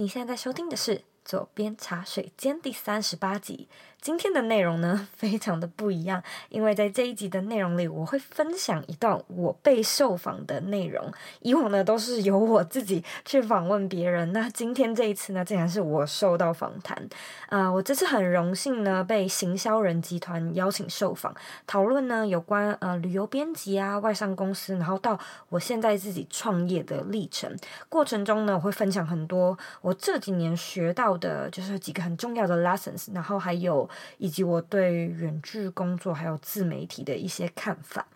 你现在收听的是《左边茶水间》第三十八集。今天的内容呢，非常的不一样，因为在这一集的内容里，我会分享一段我被受访的内容。以往呢，都是由我自己去访问别人，那今天这一次呢，竟然是我受到访谈。啊、呃，我这次很荣幸呢，被行销人集团邀请受访，讨论呢有关呃旅游编辑啊、外商公司，然后到我现在自己创业的历程。过程中呢，我会分享很多我这几年学到的，就是几个很重要的 lessons，然后还有。以及我对远距工作还有自媒体的一些看法。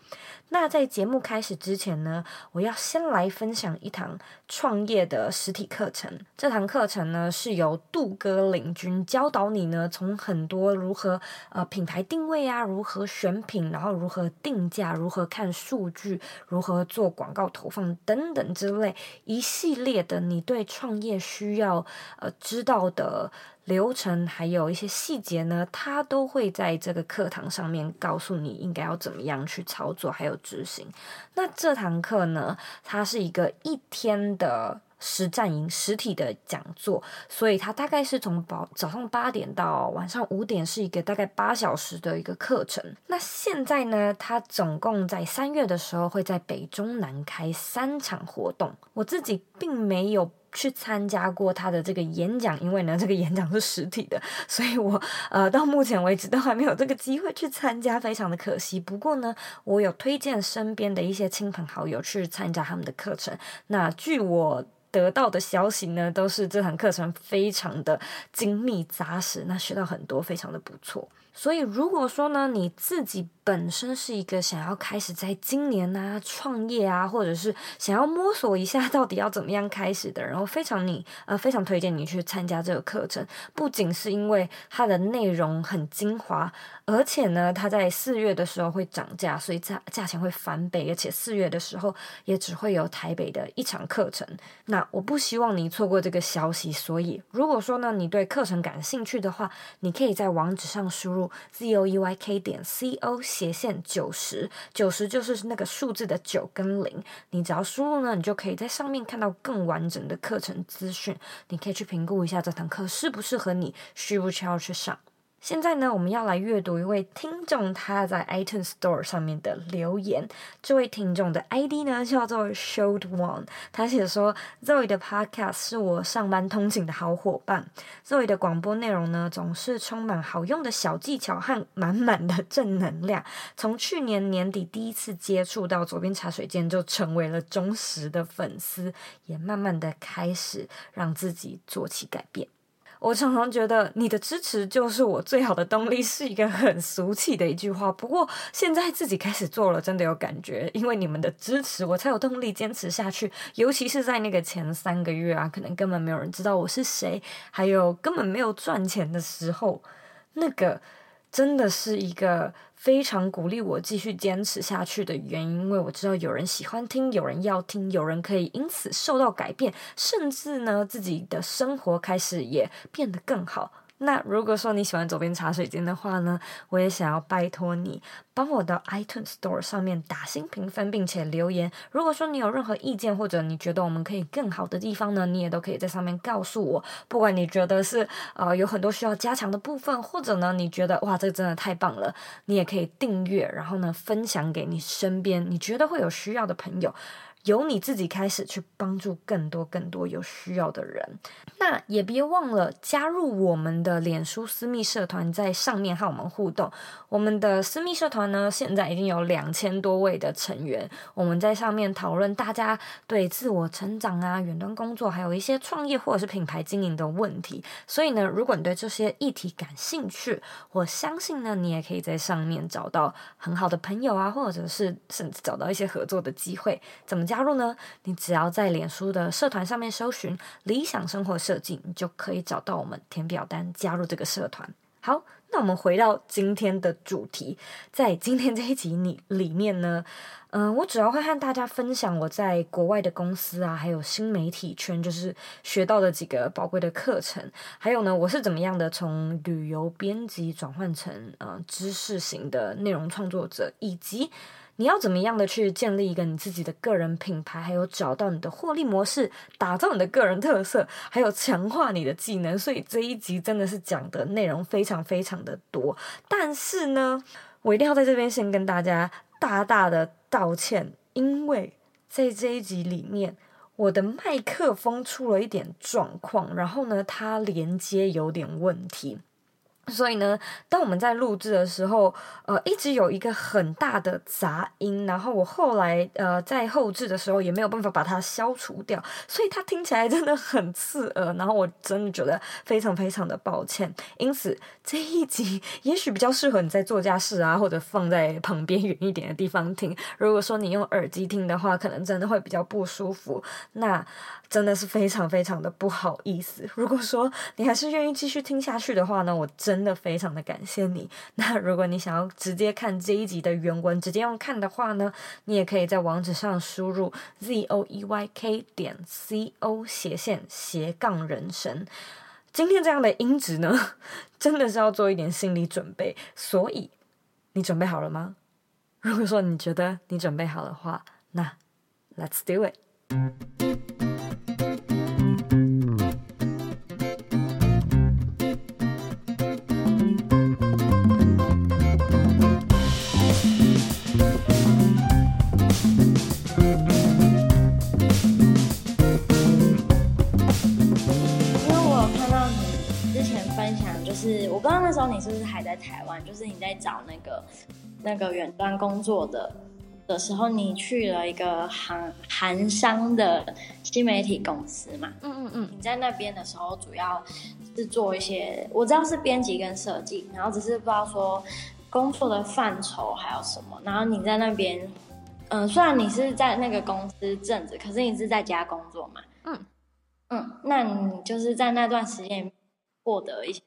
那在节目开始之前呢，我要先来分享一堂创业的实体课程。这堂课程呢，是由杜哥领军教导你呢，从很多如何呃品牌定位啊，如何选品，然后如何定价，如何看数据，如何做广告投放等等之类一系列的你对创业需要呃知道的流程，还有一些细节呢，他都会在这个课堂上面告诉你应该要怎么样去操作，还有。执行。那这堂课呢，它是一个一天的实战营，实体的讲座，所以它大概是从早早上八点到晚上五点，是一个大概八小时的一个课程。那现在呢，它总共在三月的时候会在北中南开三场活动，我自己并没有。去参加过他的这个演讲，因为呢，这个演讲是实体的，所以我呃到目前为止都还没有这个机会去参加，非常的可惜。不过呢，我有推荐身边的一些亲朋好友去参加他们的课程。那据我得到的消息呢，都是这堂课程非常的精密扎实，那学到很多，非常的不错。所以如果说呢，你自己本身是一个想要开始在今年啊创业啊，或者是想要摸索一下到底要怎么样开始的，然后非常你呃非常推荐你去参加这个课程。不仅是因为它的内容很精华，而且呢，它在四月的时候会涨价，所以价价钱会翻倍。而且四月的时候也只会有台北的一场课程。那我不希望你错过这个消息，所以如果说呢，你对课程感兴趣的话，你可以在网址上输入 z o e y k 点 c o。斜线九十，九十就是那个数字的九跟零，你只要输入呢，你就可以在上面看到更完整的课程资讯，你可以去评估一下这堂课适不适合你，需不需要去上。现在呢，我们要来阅读一位听众他在 iTunes Store 上面的留言。这位听众的 ID 呢叫做 Showed One，他写说：“Zoe 的 Podcast 是我上班通勤的好伙伴。Zoe 的广播内容呢总是充满好用的小技巧和满满的正能量。从去年年底第一次接触到左边茶水间，就成为了忠实的粉丝，也慢慢的开始让自己做起改变。”我常常觉得你的支持就是我最好的动力，是一个很俗气的一句话。不过现在自己开始做了，真的有感觉，因为你们的支持，我才有动力坚持下去。尤其是在那个前三个月啊，可能根本没有人知道我是谁，还有根本没有赚钱的时候，那个真的是一个。非常鼓励我继续坚持下去的原因，因为我知道有人喜欢听，有人要听，有人可以因此受到改变，甚至呢，自己的生活开始也变得更好。那如果说你喜欢左边茶水间的话呢，我也想要拜托你，帮我到 iTunes Store 上面打新评分，并且留言。如果说你有任何意见，或者你觉得我们可以更好的地方呢，你也都可以在上面告诉我。不管你觉得是呃有很多需要加强的部分，或者呢你觉得哇这个真的太棒了，你也可以订阅，然后呢分享给你身边你觉得会有需要的朋友。由你自己开始去帮助更多更多有需要的人，那也别忘了加入我们的脸书私密社团，在上面和我们互动。我们的私密社团呢，现在已经有两千多位的成员，我们在上面讨论大家对自我成长啊、远端工作，还有一些创业或者是品牌经营的问题。所以呢，如果你对这些议题感兴趣，我相信呢，你也可以在上面找到很好的朋友啊，或者是甚至找到一些合作的机会。怎么？加入呢？你只要在脸书的社团上面搜寻“理想生活设计”，你就可以找到我们，填表单加入这个社团。好，那我们回到今天的主题，在今天这一集里里面呢，嗯、我主要会和大家分享我在国外的公司啊，还有新媒体圈，就是学到的几个宝贵的课程，还有呢，我是怎么样的从旅游编辑转换成、呃、知识型的内容创作者，以及。你要怎么样的去建立一个你自己的个人品牌，还有找到你的获利模式，打造你的个人特色，还有强化你的技能。所以这一集真的是讲的内容非常非常的多。但是呢，我一定要在这边先跟大家大大的道歉，因为在这一集里面，我的麦克风出了一点状况，然后呢，它连接有点问题。所以呢，当我们在录制的时候，呃，一直有一个很大的杂音，然后我后来呃在后置的时候也没有办法把它消除掉，所以它听起来真的很刺耳，然后我真的觉得非常非常的抱歉。因此这一集 也许比较适合你在做家事啊，或者放在旁边远一点的地方听。如果说你用耳机听的话，可能真的会比较不舒服。那真的是非常非常的不好意思。如果说你还是愿意继续听下去的话呢，我真真的非常的感谢你。那如果你想要直接看这一集的原文，直接用看的话呢，你也可以在网址上输入 z o e y k 点 c o 斜线斜杠人生。今天这样的音质呢，真的是要做一点心理准备。所以你准备好了吗？如果说你觉得你准备好的话，那 Let's do it。那时候你是不是还在台湾？就是你在找那个那个远端工作的的时候，你去了一个韩韩商的新媒体公司嘛？嗯嗯嗯。你在那边的时候，主要是做一些，我知道是编辑跟设计，然后只是不知道说工作的范畴还有什么。然后你在那边，嗯、呃，虽然你是在那个公司正职，可是你是在家工作嘛？嗯嗯。那你就是在那段时间获得一些东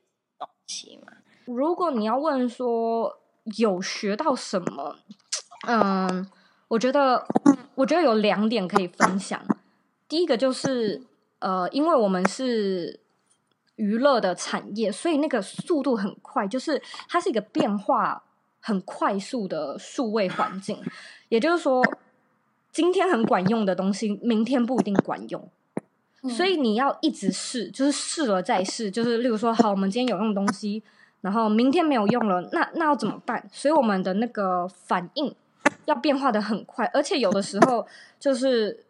西嘛？如果你要问说有学到什么，嗯，我觉得我觉得有两点可以分享。第一个就是呃，因为我们是娱乐的产业，所以那个速度很快，就是它是一个变化很快速的数位环境。也就是说，今天很管用的东西，明天不一定管用，所以你要一直试，就是试了再试。就是例如说，好，我们今天有用的东西。然后明天没有用了，那那要怎么办？所以我们的那个反应要变化的很快，而且有的时候就是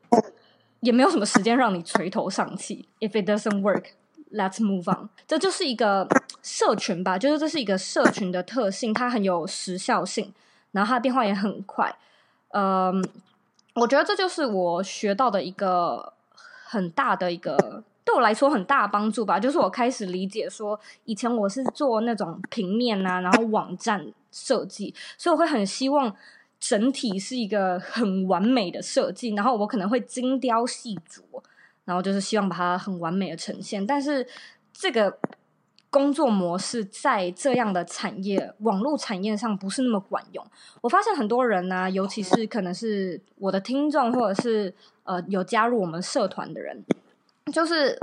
也没有什么时间让你垂头丧气。If it doesn't work, let's move on。这就是一个社群吧，就是这是一个社群的特性，它很有时效性，然后它变化也很快。嗯，我觉得这就是我学到的一个很大的一个。对我来说很大的帮助吧，就是我开始理解说，以前我是做那种平面啊，然后网站设计，所以我会很希望整体是一个很完美的设计，然后我可能会精雕细琢，然后就是希望把它很完美的呈现。但是这个工作模式在这样的产业，网络产业上不是那么管用。我发现很多人呢、啊，尤其是可能是我的听众，或者是呃有加入我们社团的人。就是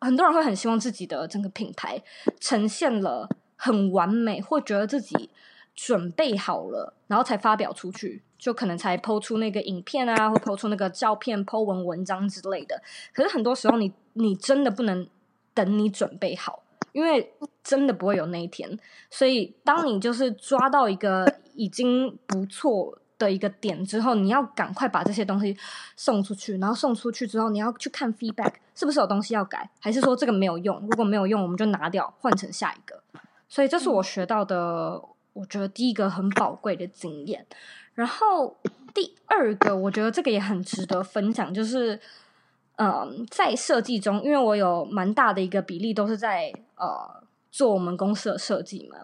很多人会很希望自己的整个品牌呈现了很完美，或觉得自己准备好了，然后才发表出去，就可能才抛出那个影片啊，或抛出那个照片、抛文文章之类的。可是很多时候，你你真的不能等你准备好，因为真的不会有那一天。所以，当你就是抓到一个已经不错。的一个点之后，你要赶快把这些东西送出去，然后送出去之后，你要去看 feedback，是不是有东西要改，还是说这个没有用？如果没有用，我们就拿掉，换成下一个。所以这是我学到的，我觉得第一个很宝贵的经验。然后第二个，我觉得这个也很值得分享，就是嗯，在设计中，因为我有蛮大的一个比例都是在呃做我们公司的设计嘛。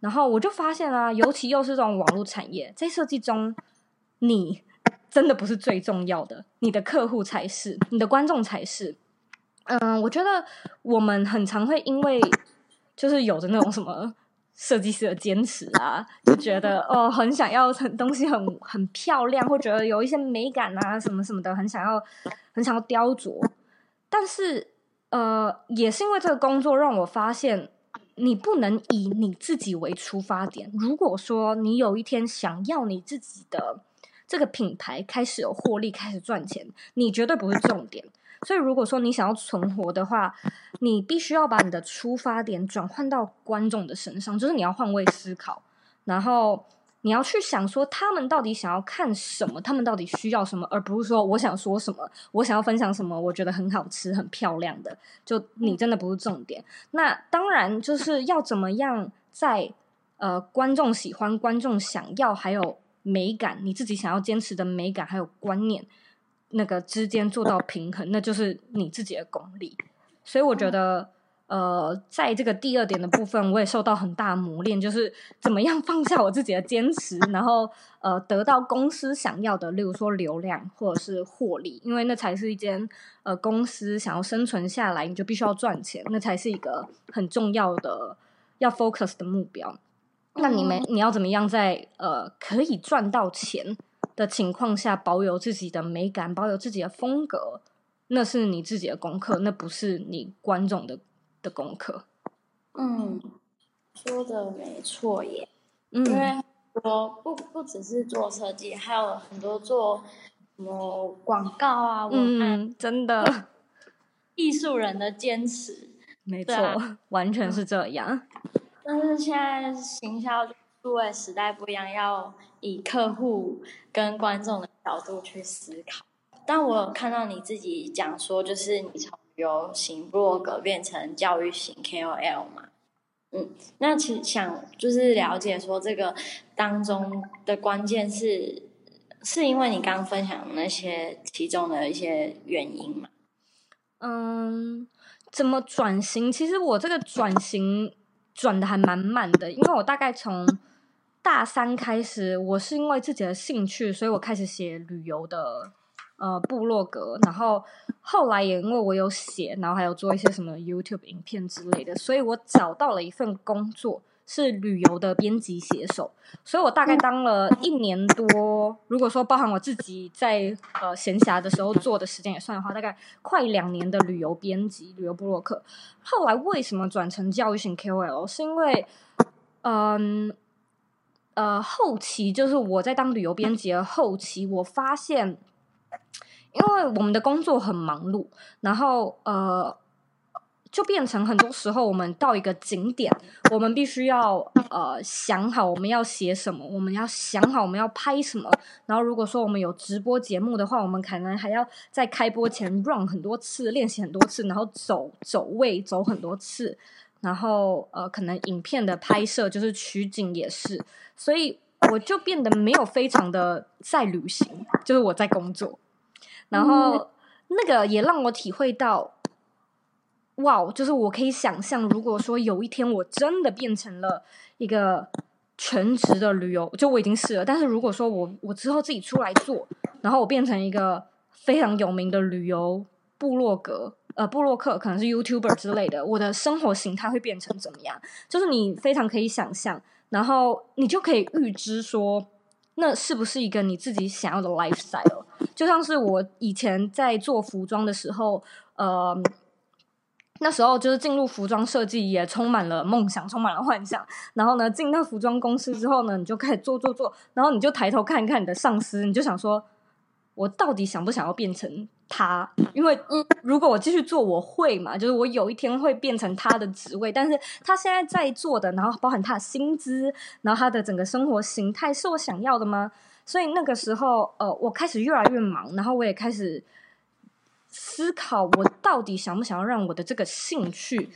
然后我就发现啊，尤其又是这种网络产业，在设计中，你真的不是最重要的，你的客户才是，你的观众才是。嗯，我觉得我们很常会因为就是有着那种什么设计师的坚持啊，就觉得 哦，很想要很东西很很漂亮，或觉得有一些美感啊什么什么的，很想要很想要雕琢。但是呃，也是因为这个工作让我发现。你不能以你自己为出发点。如果说你有一天想要你自己的这个品牌开始有获利，开始赚钱，你绝对不是重点。所以，如果说你想要存活的话，你必须要把你的出发点转换到观众的身上，就是你要换位思考，然后你要去想说他们到底想要看什么，他们到底需要什么，而不是说我想说什么，我想要分享什么，我觉得很好吃、很漂亮的，就你真的不是重点。那当然就是要怎么样在呃观众喜欢、观众想要，还有美感，你自己想要坚持的美感还有观念。那个之间做到平衡，那就是你自己的功力。所以我觉得，呃，在这个第二点的部分，我也受到很大磨练，就是怎么样放下我自己的坚持，然后呃，得到公司想要的，例如说流量或者是获利，因为那才是一间呃公司想要生存下来，你就必须要赚钱，那才是一个很重要的要 focus 的目标。那你们你要怎么样在呃可以赚到钱的情况下，保有自己的美感，保有自己的风格，那是你自己的功课，那不是你观众的的功课。嗯，说的没错耶。嗯，因为我不不只是做设计，还有很多做什么广告啊，文案，嗯，真的艺术人的坚持，没错，啊，完全是这样。但是现在行销数位时代不一样，要。以客户跟观众的角度去思考，但我有看到你自己讲说，就是你从旅游型部落格变成教育型 KOL 嘛，嗯，那其实想就是了解说这个当中的关键是，是因为你刚分享那些其中的一些原因嘛？嗯，怎么转型？其实我这个转型转得还蛮慢的，因为我大概从。大三开始，我是因为自己的兴趣，所以我开始写旅游的呃部落格，然后后来也因为我有写，然后还有做一些什么 YouTube 影片之类的，所以我找到了一份工作，是旅游的编辑写手，所以我大概当了一年多，如果说包含我自己在呃闲暇的时候做的时间也算的话，大概快两年的旅游编辑、旅游部落客。后来为什么转成教育型 KOL？是因为嗯。呃，呃后期就是我在当旅游编辑后期，我发现，因为我们的工作很忙碌，然后呃，就变成很多时候我们到一个景点，我们必须要呃想好我们要写什么，我们要想好我们要拍什么，然后如果说我们有直播节目的话，我们可能还要在开播前 run 很多次，练习很多次，然后走走位走很多次。然后呃，可能影片的拍摄就是取景也是，所以我就变得没有非常的在旅行，就是我在工作。然后那个也让我体会到，哇，就是我可以想象，如果说有一天我真的变成了一个全职的旅游，就我已经是了。但是如果说我我之后自己出来做，然后我变成一个非常有名的旅游部落格。呃，布洛克可能是 YouTuber 之类的，我的生活形态会变成怎么样？就是你非常可以想象，然后你就可以预知说，那是不是一个你自己想要的 lifestyle？就像是我以前在做服装的时候，呃，那时候就是进入服装设计也充满了梦想，充满了幻想。然后呢，进到服装公司之后呢，你就开始做做做，然后你就抬头看一看你的上司，你就想说，我到底想不想要变成？他，因为嗯，如果我继续做，我会嘛，就是我有一天会变成他的职位，但是他现在在做的，然后包含他的薪资，然后他的整个生活形态是我想要的吗？所以那个时候，呃，我开始越来越忙，然后我也开始思考，我到底想不想要让我的这个兴趣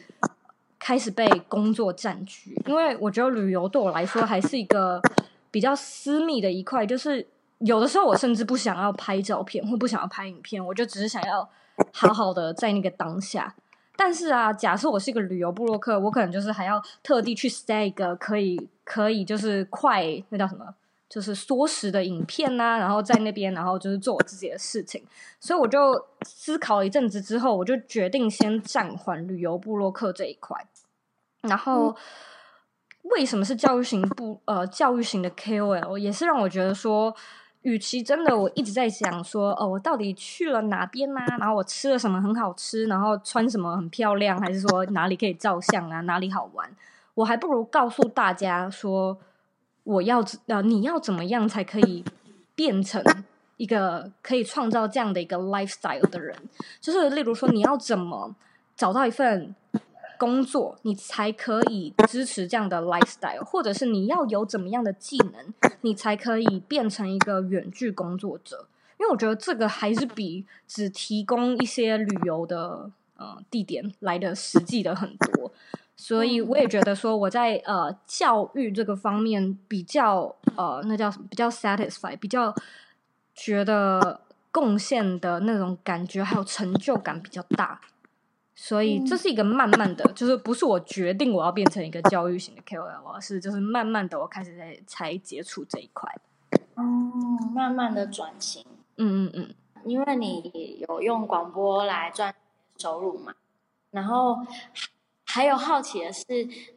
开始被工作占据？因为我觉得旅游对我来说还是一个比较私密的一块，就是。有的时候我甚至不想要拍照片，或不想要拍影片，我就只是想要好好的在那个当下。但是啊，假设我是一个旅游部落客，我可能就是还要特地去 stay 一个可以可以就是快那叫什么，就是缩时的影片呐、啊，然后在那边，然后就是做我自己的事情。所以我就思考了一阵子之后，我就决定先暂缓旅游部落客这一块。然后、嗯、为什么是教育型部呃教育型的 KOL，也是让我觉得说。与其真的，我一直在想说，哦，我到底去了哪边啊？然后我吃了什么很好吃？然后穿什么很漂亮？还是说哪里可以照相啊？哪里好玩？我还不如告诉大家说，我要呃，你要怎么样才可以变成一个可以创造这样的一个 lifestyle 的人。就是例如说，你要怎么找到一份工作，你才可以支持这样的 lifestyle，或者是你要有怎么样的技能，你才可以变成一个远距工作者。因为我觉得这个还是比只提供一些旅游的呃地点来的实际的很多，所以我也觉得说我在呃教育这个方面比较呃那叫什么比较 satisfied，比较觉得贡献的那种感觉还有成就感比较大，所以这是一个慢慢的就是不是我决定我要变成一个教育型的 KOL，而是就是慢慢的我开始在才接触这一块，哦，慢慢的转型。嗯嗯嗯，因为你有用广播来赚收入嘛，然后还有好奇的是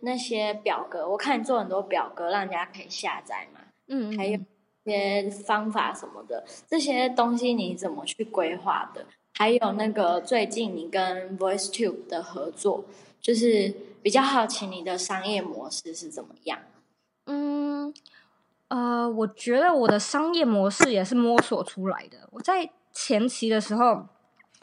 那些表格，我看你做很多表格，让人家可以下载嘛，嗯，嗯，还有一些方法什么的，这些东西你怎么去规划的？还有那个最近你跟 VoiceTube 的合作，就是比较好奇你的商业模式是怎么样？嗯。呃，我觉得我的商业模式也是摸索出来的。我在前期的时候，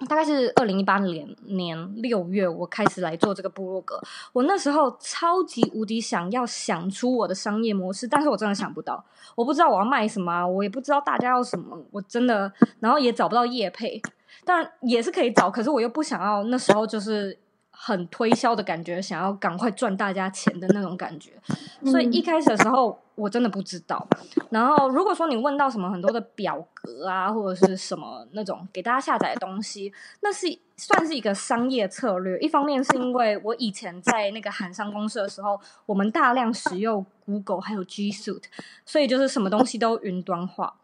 大概是二零一八年年六月，我开始来做这个部落格。我那时候超级无敌想要想出我的商业模式，但是我真的想不到，我不知道我要卖什么，我也不知道大家要什么，我真的，然后也找不到业配，当然也是可以找，可是我又不想要那时候就是。很推销的感觉，想要赶快赚大家钱的那种感觉，所以一开始的时候我真的不知道。然后如果说你问到什么很多的表格啊，或者是什么那种给大家下载的东西，那是算是一个商业策略。一方面是因为我以前在那个韩商公司的时候，我们大量使用 Google 还有 G Suite，所以就是什么东西都云端化。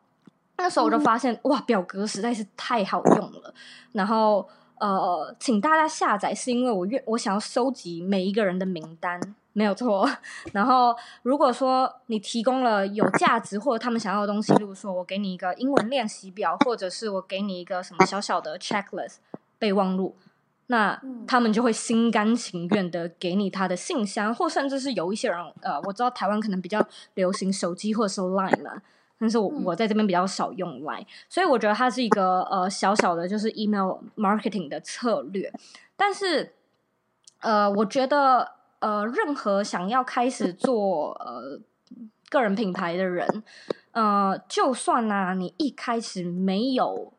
那时候我就发现，哇，表格实在是太好用了。然后。呃，请大家下载是因为我愿我想要收集每一个人的名单，没有错。然后如果说你提供了有价值或者他们想要的东西，例如说我给你一个英文练习表，或者是我给你一个什么小小的 checklist 备忘录，那他们就会心甘情愿的给你他的信箱，或甚至是有一些人，呃，我知道台湾可能比较流行手机或者是 Line 嘛。但是我我在这边比较少用 Line，所以我觉得它是一个呃小小的，就是 email marketing 的策略。但是呃，我觉得呃，任何想要开始做呃个人品牌的人，呃，就算呢、啊，你一开始没有。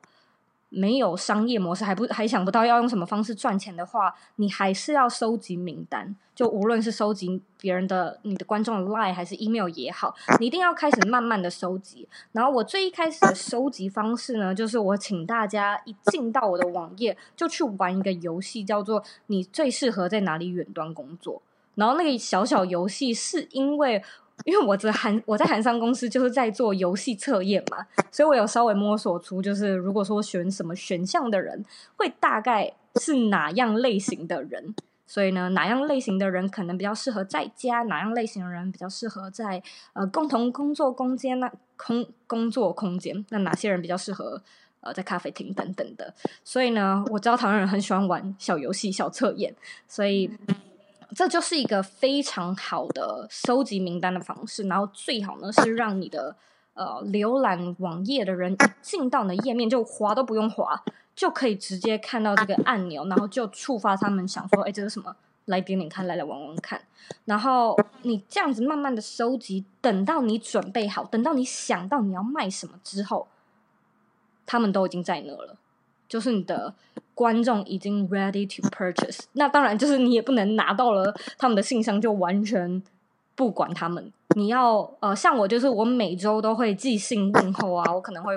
没有商业模式，还不还想不到要用什么方式赚钱的话，你还是要收集名单。就无论是收集别人的、你的观众的 line 还是 email 也好，你一定要开始慢慢的收集。然后我最一开始的收集方式呢，就是我请大家一进到我的网页，就去玩一个游戏，叫做“你最适合在哪里远端工作”。然后那个小小游戏是因为。因为我在韩我在韩商公司就是在做游戏测验嘛，所以我有稍微摸索出，就是如果说选什么选项的人，会大概是哪样类型的人。所以呢，哪样类型的人可能比较适合在家，哪样类型的人比较适合在呃共同工作空间那空工作空间，那哪些人比较适合呃在咖啡厅等等的。所以呢，我知道台湾人很喜欢玩小游戏、小测验，所以。这就是一个非常好的收集名单的方式，然后最好呢是让你的呃浏览网页的人一进到你的页面就滑都不用滑，就可以直接看到这个按钮，然后就触发他们想说，哎，这是什么？来点点看，来来玩玩看。然后你这样子慢慢的收集，等到你准备好，等到你想到你要卖什么之后，他们都已经在那了。就是你的观众已经 ready to purchase，那当然就是你也不能拿到了他们的信箱就完全不管他们。你要呃，像我就是我每周都会寄信问候啊，我可能会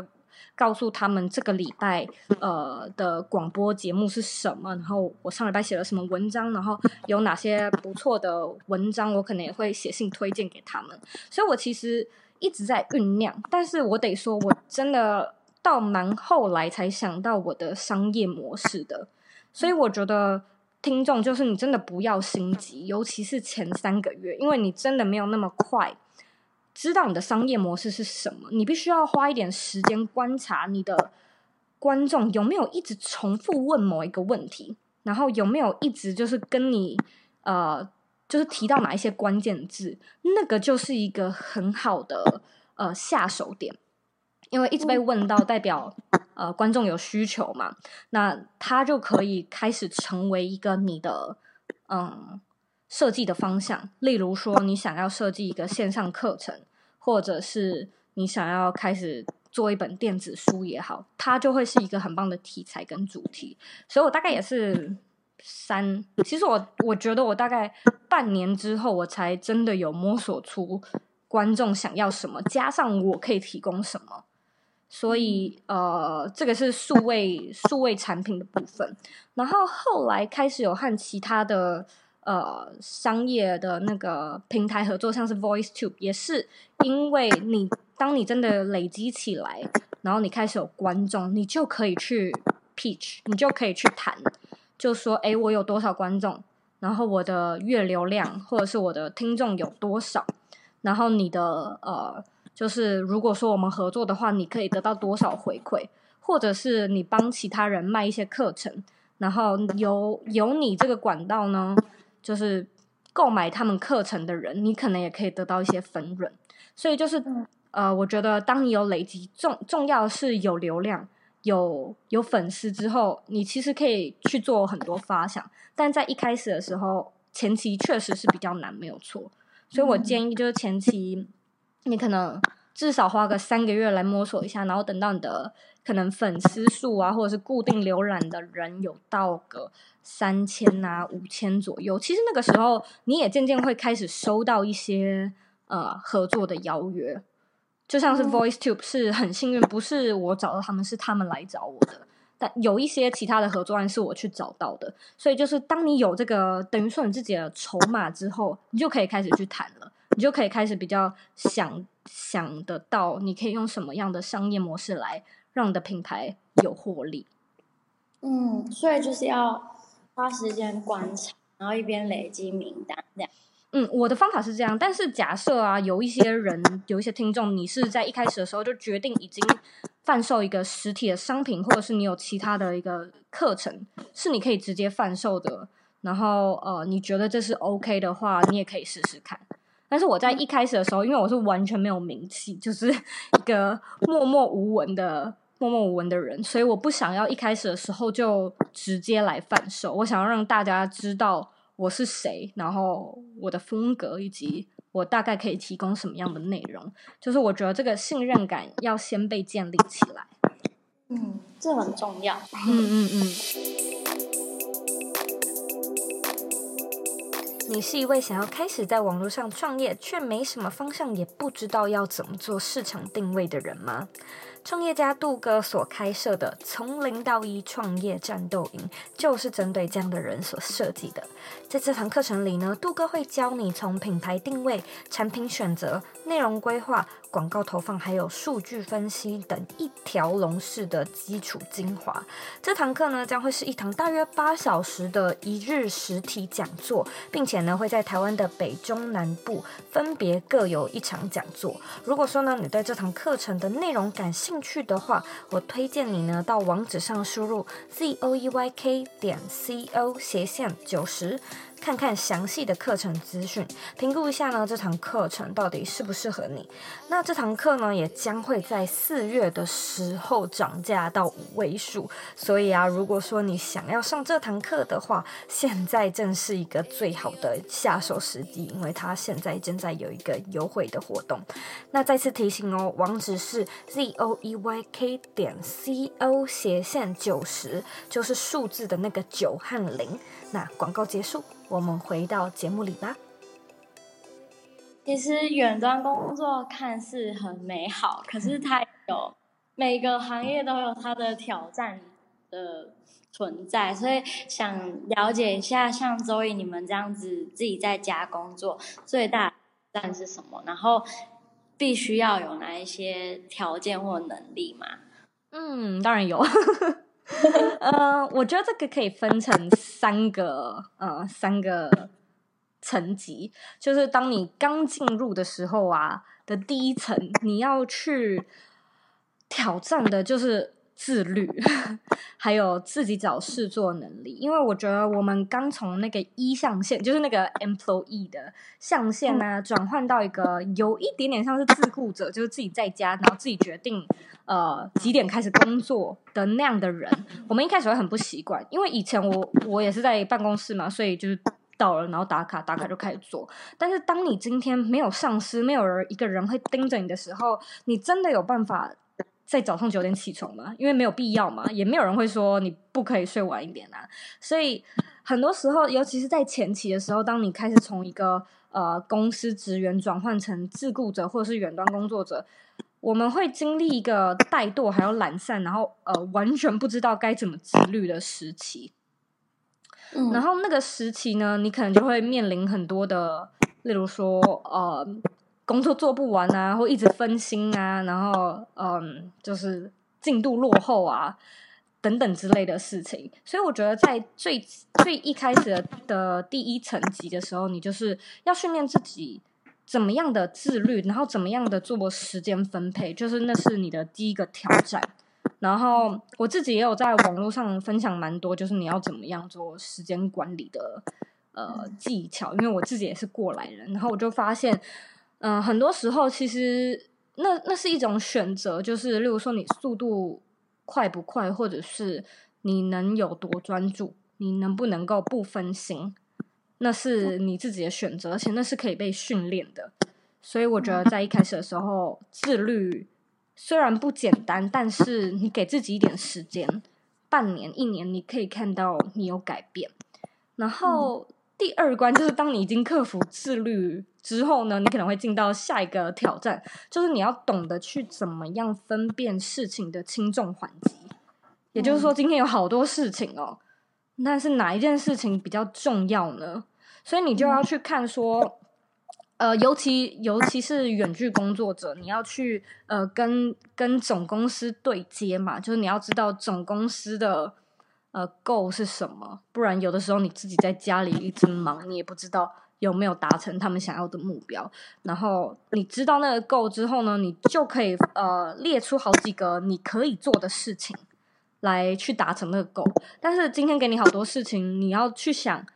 告诉他们这个礼拜呃的广播节目是什么，然后我上礼拜写了什么文章，然后有哪些不错的文章，我可能也会写信推荐给他们。所以我其实一直在酝酿，但是我得说，我真的。到蛮后来才想到我的商业模式的，所以我觉得听众就是你真的不要心急，尤其是前三个月，因为你真的没有那么快知道你的商业模式是什么，你必须要花一点时间观察你的观众有没有一直重复问某一个问题，然后有没有一直就是跟你呃就是提到哪一些关键字，那个就是一个很好的呃下手点。因为一直被问到，代表呃观众有需求嘛，那他就可以开始成为一个你的嗯设计的方向。例如说，你想要设计一个线上课程，或者是你想要开始做一本电子书也好，它就会是一个很棒的题材跟主题。所以我大概也是三，其实我我觉得我大概半年之后，我才真的有摸索出观众想要什么，加上我可以提供什么。所以，呃，这个是数位数位产品的部分。然后后来开始有和其他的呃商业的那个平台合作，像是 VoiceTube，也是因为你当你真的累积起来，然后你开始有观众，你就可以去 pitch，你就可以去谈，就说，哎，我有多少观众，然后我的月流量或者是我的听众有多少，然后你的呃。就是如果说我们合作的话，你可以得到多少回馈，或者是你帮其他人卖一些课程，然后由由你这个管道呢，就是购买他们课程的人，你可能也可以得到一些分润。所以就是呃，我觉得当你有累积重重要的是有流量、有有粉丝之后，你其实可以去做很多发想。但在一开始的时候，前期确实是比较难，没有错。所以我建议就是前期。你可能至少花个三个月来摸索一下，然后等到你的可能粉丝数啊，或者是固定浏览的人有到个三千啊、五千左右，其实那个时候你也渐渐会开始收到一些呃合作的邀约，就像是 VoiceTube 是很幸运，不是我找到他们，是他们来找我的。但有一些其他的合作案是我去找到的，所以就是当你有这个等于说你自己的筹码之后，你就可以开始去谈了。你就可以开始比较想想得到，你可以用什么样的商业模式来让你的品牌有获利。嗯，所以就是要花时间观察，然后一边累积名单这样。嗯，我的方法是这样，但是假设啊，有一些人，有一些听众，你是在一开始的时候就决定已经贩售一个实体的商品，或者是你有其他的一个课程，是你可以直接贩售的，然后呃，你觉得这是 OK 的话，你也可以试试看。但是我在一开始的时候，因为我是完全没有名气，就是一个默默无闻的默默无闻的人，所以我不想要一开始的时候就直接来贩售。我想要让大家知道我是谁，然后我的风格，以及我大概可以提供什么样的内容。就是我觉得这个信任感要先被建立起来。嗯，这很重要。嗯嗯嗯。你是一位想要开始在网络上创业，却没什么方向，也不知道要怎么做市场定位的人吗？创业家杜哥所开设的“从零到一创业战斗营”就是针对这样的人所设计的。在这堂课程里呢，杜哥会教你从品牌定位、产品选择、内容规划、广告投放，还有数据分析等一条龙式的基础精华。这堂课呢，将会是一堂大约八小时的一日实体讲座，并且呢，会在台湾的北中南部分别各有一场讲座。如果说呢，你对这堂课程的内容感兴趣的话，我推荐你呢，到网址上输入 z o e y k 点 c o 斜线九十。看看详细的课程资讯，评估一下呢，这堂课程到底适不适合你。那这堂课呢，也将会在四月的时候涨价到五位数，所以啊，如果说你想要上这堂课的话，现在正是一个最好的下手时机，因为它现在正在有一个优惠的活动。那再次提醒哦，网址是 z o e y k 点 c o 斜线九十，就是数字的那个九和零。那广告结束。我们回到节目里吧。其实远端工作看似很美好，可是它有每个行业都有它的挑战的存在，所以想了解一下，像 Zoe 你们这样子自己在家工作，最大挑战是什么？然后必须要有哪一些条件或能力吗？嗯，当然有。呃，我觉得这个可以分成三个，呃，三个层级。就是当你刚进入的时候啊，的第一层，你要去挑战的，就是自律，还有自己找事做能力，因为我觉得我们刚从那个一象限，就是那个 employee 的象限呢、啊，转换到一个有一点点像是自雇者，就是自己在家，然后自己决定呃几点开始工作的那样的人。我们一开始会很不习惯，因为以前我我也是在办公室嘛，所以就是到了然后打卡打卡就开始做。但是当你今天没有上司，没有人一个人会盯着你的时候，你真的有办法在早上九点起床吗，因为没有必要嘛，也没有人会说你不可以睡晚一点啊。所以很多时候，尤其是在前期的时候，当你开始从一个呃公司职员转换成自雇者或者是远端工作者，我们会经历一个怠惰还有懒散，然后呃完全不知道该怎么自律的时期。嗯，然后那个时期呢，你可能就会面临很多的，例如说呃。工作做不完啊，或一直分心啊，然后嗯，就是进度落后啊，等等之类的事情。所以我觉得，在最最一开始，的第一层级的时候，你就是要训练自己怎么样的自律，然后怎么样的做时间分配，就是那是你的第一个挑战。然后我自己也有在网络上分享蛮多，就是你要怎么样做时间管理的呃技巧，因为我自己也是过来人，然后我就发现。嗯、呃，很多时候其实那那是一种选择，就是例如说你速度快不快，或者是你能有多专注，你能不能够不分心，那是你自己的选择，而且那是可以被训练的。所以我觉得在一开始的时候，自律虽然不简单，但是你给自己一点时间，半年、一年，你可以看到你有改变。然后第二关就是当你已经克服自律。之后呢，你可能会进到下一个挑战，就是你要懂得去怎么样分辨事情的轻重缓急。也就是说，今天有好多事情哦，但是哪一件事情比较重要呢？所以你就要去看说，呃，尤其尤其是远距工作者，你要去呃跟跟总公司对接嘛，就是你要知道总公司的呃 goal 是什么，不然有的时候你自己在家里一直忙，你也不知道。有没有达成他们想要的目标？然后你知道那个 goal 之后呢，你就可以呃列出好几个你可以做的事情来去达成那个 goal。但是今天给你好多事情，你要去想，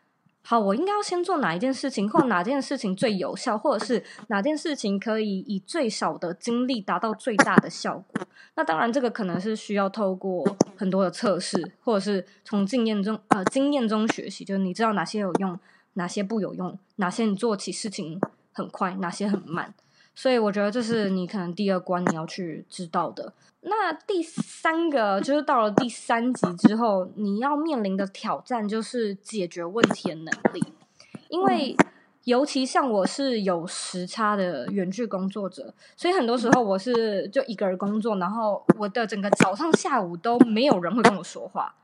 好，我应该要先做哪一件事情，或哪件事情最有效，或者是哪件事情可以以最少的精力达到最大的效果。那当然，这个可能是需要透过很多的测试，或者是从经验中呃经验中学习，就是你知道哪些有用。哪些不有用？哪些你做起事情很快？哪些很慢？所以我觉得这是你可能第二关你要去知道的。那第三个就是到了第三级之后，你要面临的挑战就是解决问题的能力。因为尤其像我是有时差的远距工作者，所以很多时候我是就一个人工作，然后我的整个早上下午都没有人会跟我说话，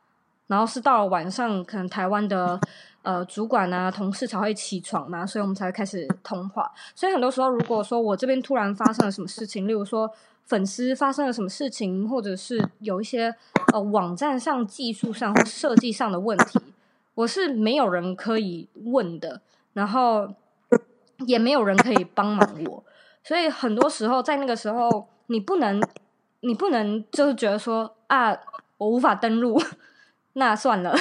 然后是到了晚上，可能台湾的。呃，主管啊，同事才会起床嘛，所以我们才会开始通话。所以很多时候，如果说我这边突然发生了什么事情，例如说粉丝发生了什么事情，或者是有一些呃网站上技术上或设计上的问题，我是没有人可以问的，然后也没有人可以帮忙我。所以很多时候，在那个时候，你不能，你不能就是觉得说啊，我无法登录，那算了。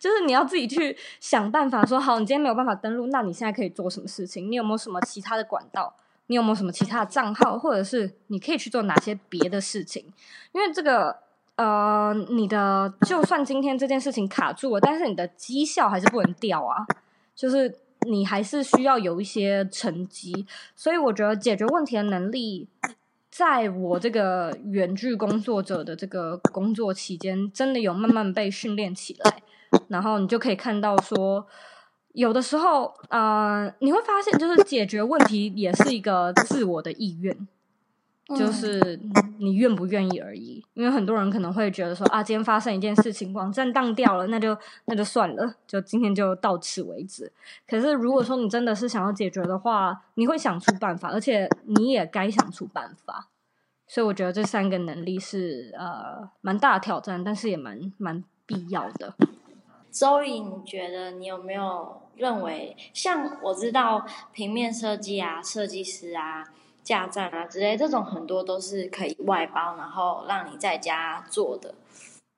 就是你要自己去想办法，说好，你今天没有办法登录，那你现在可以做什么事情？你有没有什么其他的管道？你有没有什么其他的账号？或者是你可以去做哪些别的事情？因为这个，呃，你的就算今天这件事情卡住了，但是你的绩效还是不能掉啊，就是你还是需要有一些成绩。所以我觉得解决问题的能力，在我这个远距工作者的这个工作期间，真的有慢慢被训练起来。然后你就可以看到说，有的时候，呃，你会发现，就是解决问题也是一个自我的意愿，就是你愿不愿意而已。因为很多人可能会觉得说，啊，今天发生一件事情，网站当掉了，那就那就算了，就今天就到此为止。可是如果说你真的是想要解决的话，你会想出办法，而且你也该想出办法。所以我觉得这三个能力是呃蛮大的挑战，但是也蛮蛮必要的。周颖，你觉得你有没有认为，像我知道平面设计啊、设计师啊，架站啊之类，这种很多都是可以外包，然后让你在家做的。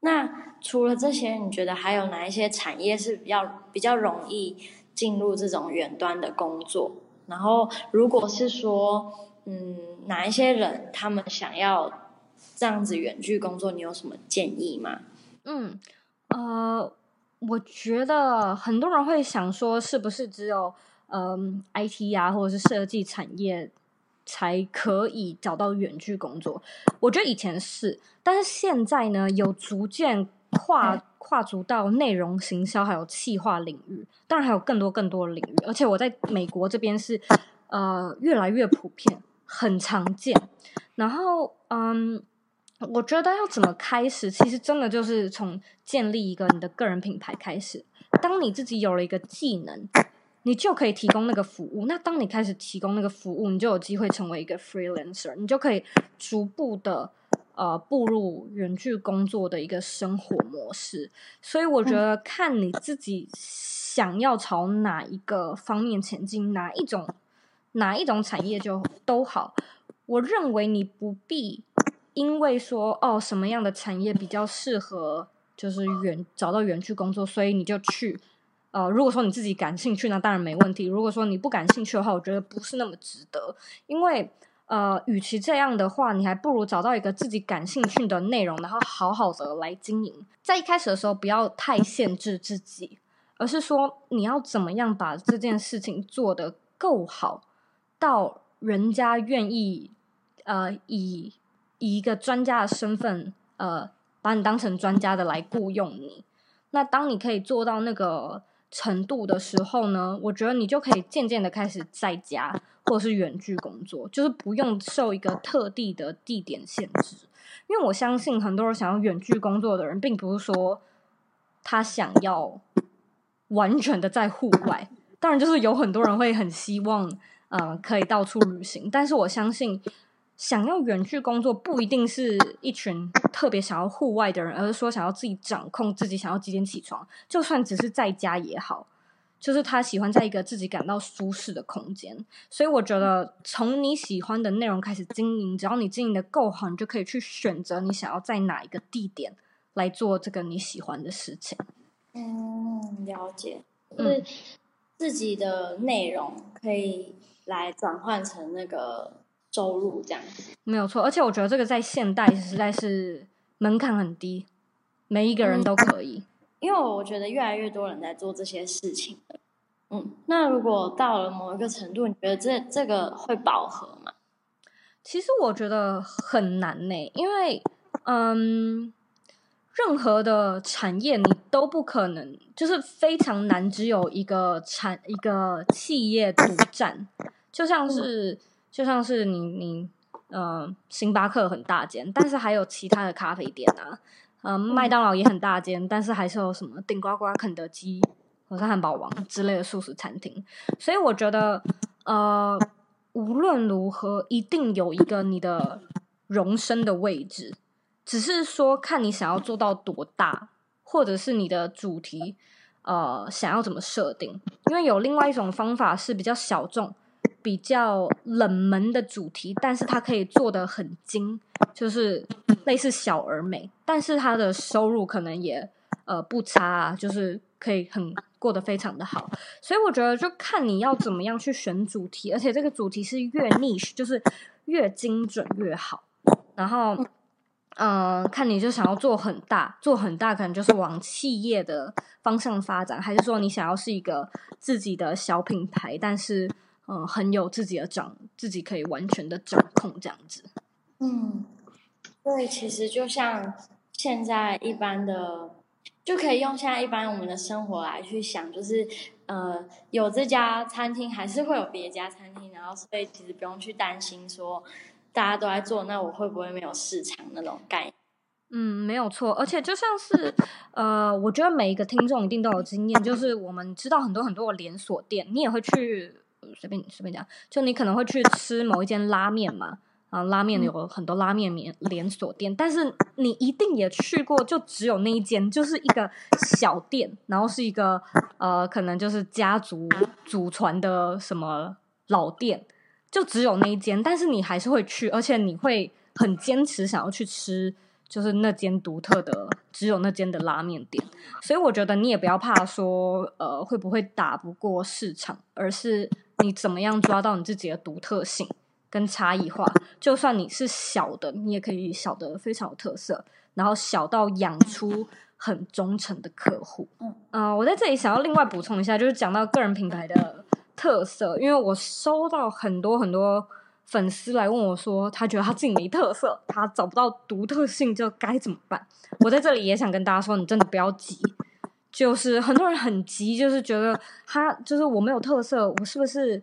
那除了这些，你觉得还有哪一些产业是比较比较容易进入这种远端的工作？然后，如果是说，嗯，哪一些人他们想要这样子远距工作，你有什么建议吗？嗯，呃，我觉得很多人会想说，是不是只有嗯 IT 啊，或者是设计产业才可以找到远距工作？我觉得以前是。但是现在呢，有逐渐跨跨足到内容行销还有企划领域，当然还有更多更多的领域。而且我在美国这边是呃越来越普遍，很常见。然后嗯，我觉得要怎么开始，其实真的就是从建立一个你的个人品牌开始。当你自己有了一个技能，你就可以提供那个服务。那当你开始提供那个服务，你就有机会成为一个 freelancer，你就可以逐步的。呃，步入远距工作的一个生活模式，所以我觉得看你自己想要朝哪一个方面前进，哪一种哪一种产业就都好。我认为你不必因为说哦什么样的产业比较适合，就是远找到远去工作，所以你就去。呃，如果说你自己感兴趣，那当然没问题。如果说你不感兴趣的话，我觉得不是那么值得，因为。呃，与其这样的话，你还不如找到一个自己感兴趣的内容，然后好好的来经营。在一开始的时候，不要太限制自己，而是说你要怎么样把这件事情做得够好，到人家愿意呃以以一个专家的身份呃把你当成专家的来雇佣你。那当你可以做到那个程度的时候呢，我觉得你就可以渐渐的开始在家或者是远距工作，就是不用受一个特地的地点限制。因为我相信很多人想要远距工作的人，并不是说他想要完全的在户外。当然，就是有很多人会很希望，呃，可以到处旅行。但是我相信。想要远距工作，不一定是一群特别想要户外的人，而是说想要自己掌控自己想要几点起床，就算只是在家也好，就是他喜欢在一个自己感到舒适的空间。所以我觉得，从你喜欢的内容开始经营，只要你经营的够好，你就可以去选择你想要在哪一个地点来做这个你喜欢的事情。嗯，了解，就是自己的内容可以来转换成那个。收入这样子没有错，而且我觉得这个在现代实在是门槛很低，每一个人都可以。嗯，因为我觉得越来越多人在做这些事情。嗯，那如果到了某一个程度，你觉得这这个会饱和吗？其实我觉得很难呢，因为嗯，任何的产业你都不可能，就是非常难，只有一个产一个企业独占，就像是。嗯就像是你你呃，星巴克很大间，但是还有其他的咖啡店啊，嗯、呃，麦当劳也很大间，但是还是有什么顶呱呱、肯德基或是汉堡王之类的素食餐厅。所以我觉得，呃，无论如何，一定有一个你的容身的位置，只是说看你想要做到多大，或者是你的主题呃想要怎么设定。因为有另外一种方法是比较小众。比较冷门的主题，但是它可以做得很精，就是类似小而美，但是它的收入可能也呃不差啊，就是可以很过得非常的好。所以我觉得就看你要怎么样去选主题，而且这个主题是越 niche，就是越精准越好。然后，嗯、看你就想要做很大，做很大可能就是往企业的方向发展，还是说你想要是一个自己的小品牌，但是。嗯，很有自己的掌，自己可以完全的掌控这样子。嗯，对，其实就像现在一般的，就可以用现在一般我们的生活来去想，就是呃，有这家餐厅，还是会有别家餐厅，然后所以其实不用去担心说大家都在做，那我会不会没有市场那种概念？嗯，没有错，而且就像是呃，我觉得每一个听众一定都有经验，就是我们知道很多很多的连锁店，你也会去。随便随便讲，就你可能会去吃某一间拉面嘛，啊，拉面有很多拉面连连锁店，但是你一定也去过，就只有那一间，就是一个小店，然后是一个呃，可能就是家族祖传的什么老店，就只有那一间，但是你还是会去，而且你会很坚持想要去吃，就是那间独特的，只有那间的拉面店。所以我觉得你也不要怕说，呃，会不会打不过市场，而是你怎么样抓到你自己的独特性跟差异化。就算你是小的，你也可以小的非常有特色，然后小到养出很忠诚的客户。嗯、呃，我在这里想要另外补充一下，就是讲到个人品牌的特色，因为我收到很多很多粉丝来问我说，他觉得他自己没特色，他找不到独特性，就该怎么办？我在这里也想跟大家说，你真的不要急，就是很多人很急，就是觉得 他就是我没有特色，我是不是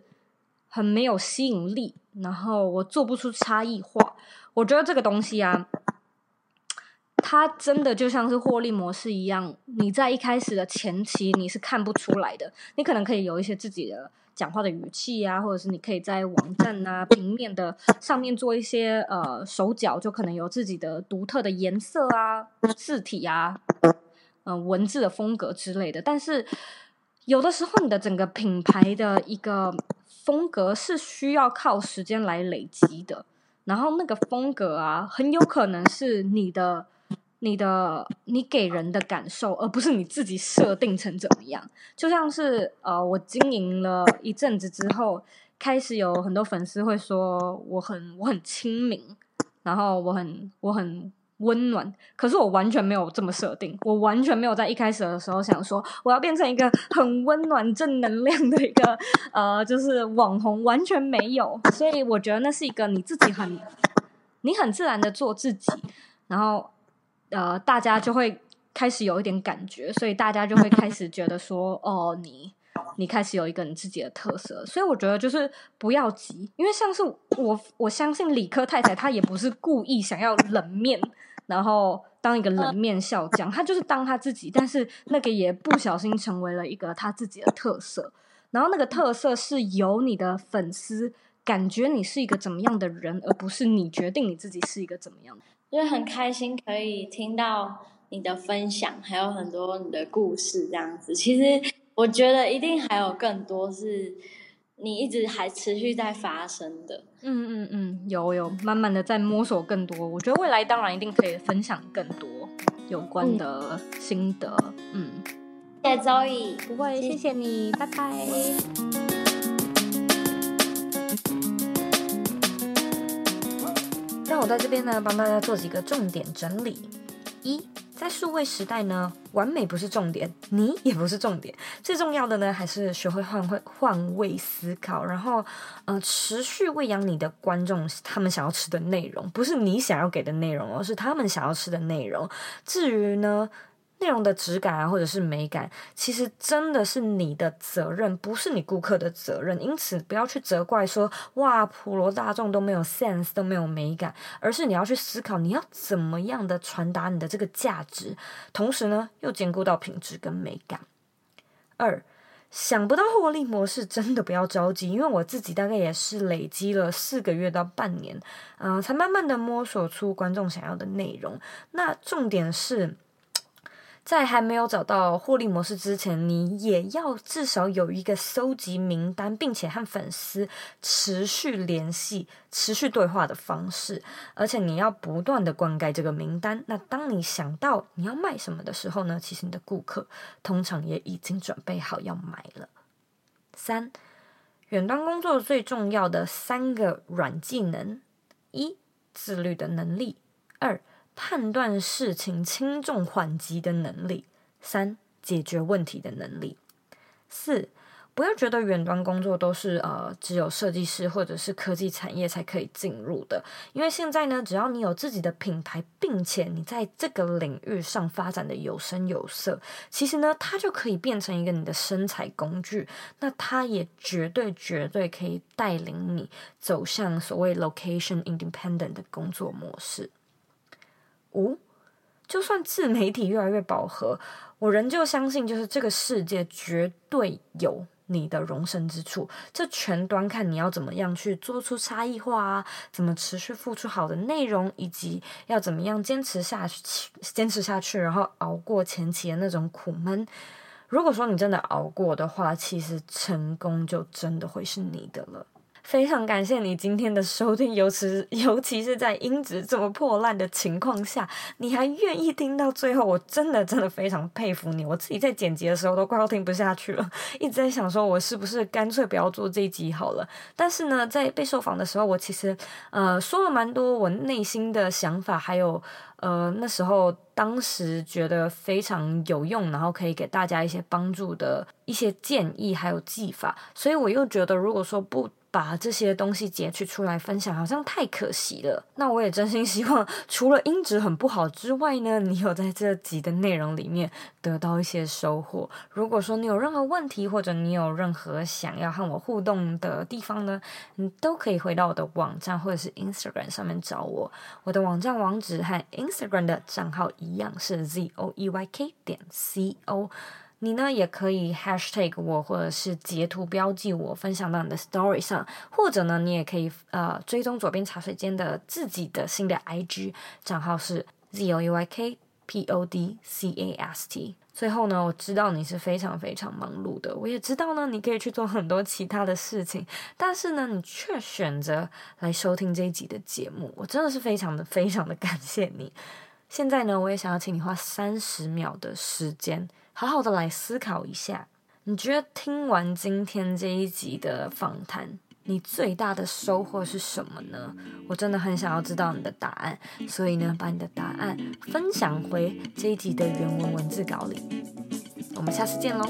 很没有吸引力？然后我做不出差异化？我觉得这个东西啊。它真的就像是获利模式一样，你在一开始的前期你是看不出来的，你可能可以有一些自己的讲话的语气啊，或者是你可以在网站啊、平面的上面做一些呃手脚，就可能有自己的独特的颜色啊、字体啊、嗯、呃、文字的风格之类的。但是有的时候，你的整个品牌的一个风格是需要靠时间来累积的，然后那个风格啊，很有可能是你的。你的你给人的感受，而不是你自己设定成怎么样。就像是呃，我经营了一阵子之后，开始有很多粉丝会说我很我很亲民，然后我很我很温暖。可是我完全没有这么设定，我完全没有在一开始的时候想说我要变成一个很温暖正能量的一个呃，就是网红，完全没有。所以我觉得那是一个你自己很你很自然的做自己，然后。呃，大家就会开始有一点感觉，所以大家就会开始觉得说，哦，你你开始有一个你自己的特色，所以我觉得就是不要急，因为像是我我相信理科太太她也不是故意想要冷面，然后当一个冷面笑匠，他就是当他自己，但是那个也不小心成为了一个他自己的特色，然后那个特色是由你的粉丝感觉你是一个怎么样的人，而不是你决定你自己是一个怎么样的。就是很开心可以听到你的分享，还有很多你的故事这样子。其实我觉得一定还有更多是你一直还持续在发生的。嗯嗯嗯，有有慢慢的在摸索更多。我觉得未来当然一定可以分享更多有关的心得。嗯，谢谢周易不会，谢谢你，拜拜。让我在这边呢，帮大家做几个重点整理。一，在数位时代呢，完美不是重点，你也不是重点，最重要的呢，还是学会换位换位思考，然后呃，持续喂养你的观众他们想要吃的内容，不是你想要给的内容，而是他们想要吃的内容。至于呢，内容的质感啊，或者是美感，其实真的是你的责任，不是你顾客的责任。因此，不要去责怪说，哇，普罗大众都没有 sense，都没有美感，而是你要去思考，你要怎么样的传达你的这个价值，同时呢，又兼顾到品质跟美感。二，想不到获利模式，真的不要着急，因为我自己大概也是累积了四个月到半年，嗯、才慢慢的摸索出观众想要的内容。那重点是。在还没有找到获利模式之前，你也要至少有一个搜集名单，并且和粉丝持续联系、持续对话的方式。而且你要不断的灌溉这个名单。那当你想到你要卖什么的时候呢？其实你的顾客通常也已经准备好要买了。三，远端工作最重要的三个软技能：一、自律的能力；二、判断事情轻重缓急的能力，三、解决问题的能力，四、不要觉得远端工作都是呃只有设计师或者是科技产业才可以进入的，因为现在呢，只要你有自己的品牌，并且你在这个领域上发展的有声有色，其实呢，它就可以变成一个你的生财工具，那它也绝对绝对可以带领你走向所谓 location independent 的工作模式。五，就算自媒体越来越饱和，我仍旧相信，就是这个世界绝对有你的容身之处。这全端看你要怎么样去做出差异化啊，怎么持续付出好的内容，以及要怎么样坚持下去，坚持下去，然后熬过前期的那种苦闷。如果说你真的熬过的话，其实成功就真的会是你的了。非常感谢你今天的收听，尤其 尤其是在音质这么破烂的情况下，你还愿意听到最后，我真的真的非常佩服你。我自己在剪辑的时候都快要听不下去了，一直在想说，我是不是干脆不要做这一集好了。但是呢，在被受访的时候，我其实呃说了蛮多我内心的想法，还有。呃，那时候当时觉得非常有用，然后可以给大家一些帮助的一些建议，还有技法，所以我又觉得，如果说不。把这些东西截取出来分享，好像太可惜了。那我也真心希望，除了音质很不好之外呢，你有在这集的内容里面得到一些收获。如果说你有任何问题，或者你有任何想要和我互动的地方呢，你都可以回到我的网站或者是 Instagram 上面找我。我的网站网址和 Instagram 的账号一样是 z o e y k 点 c o。你呢也可以 hashtag 我，或者是截图标记我，分享到你的 story 上，或者呢，你也可以呃追踪左边茶水间的自己的新的 IG 账号是 z o u y k p o d c a s t。最后呢，我知道你是非常非常忙碌的，我也知道呢，你可以去做很多其他的事情，但是呢，你却选择来收听这一集的节目，我真的是非常的非常的感谢你。现在呢，我也想要请你花三十秒的时间。好好的来思考一下，你觉得听完今天这一集的访谈，你最大的收获是什么呢？我真的很想要知道你的答案，所以呢，把你的答案分享回这一集的原文文字稿里。我们下次见喽。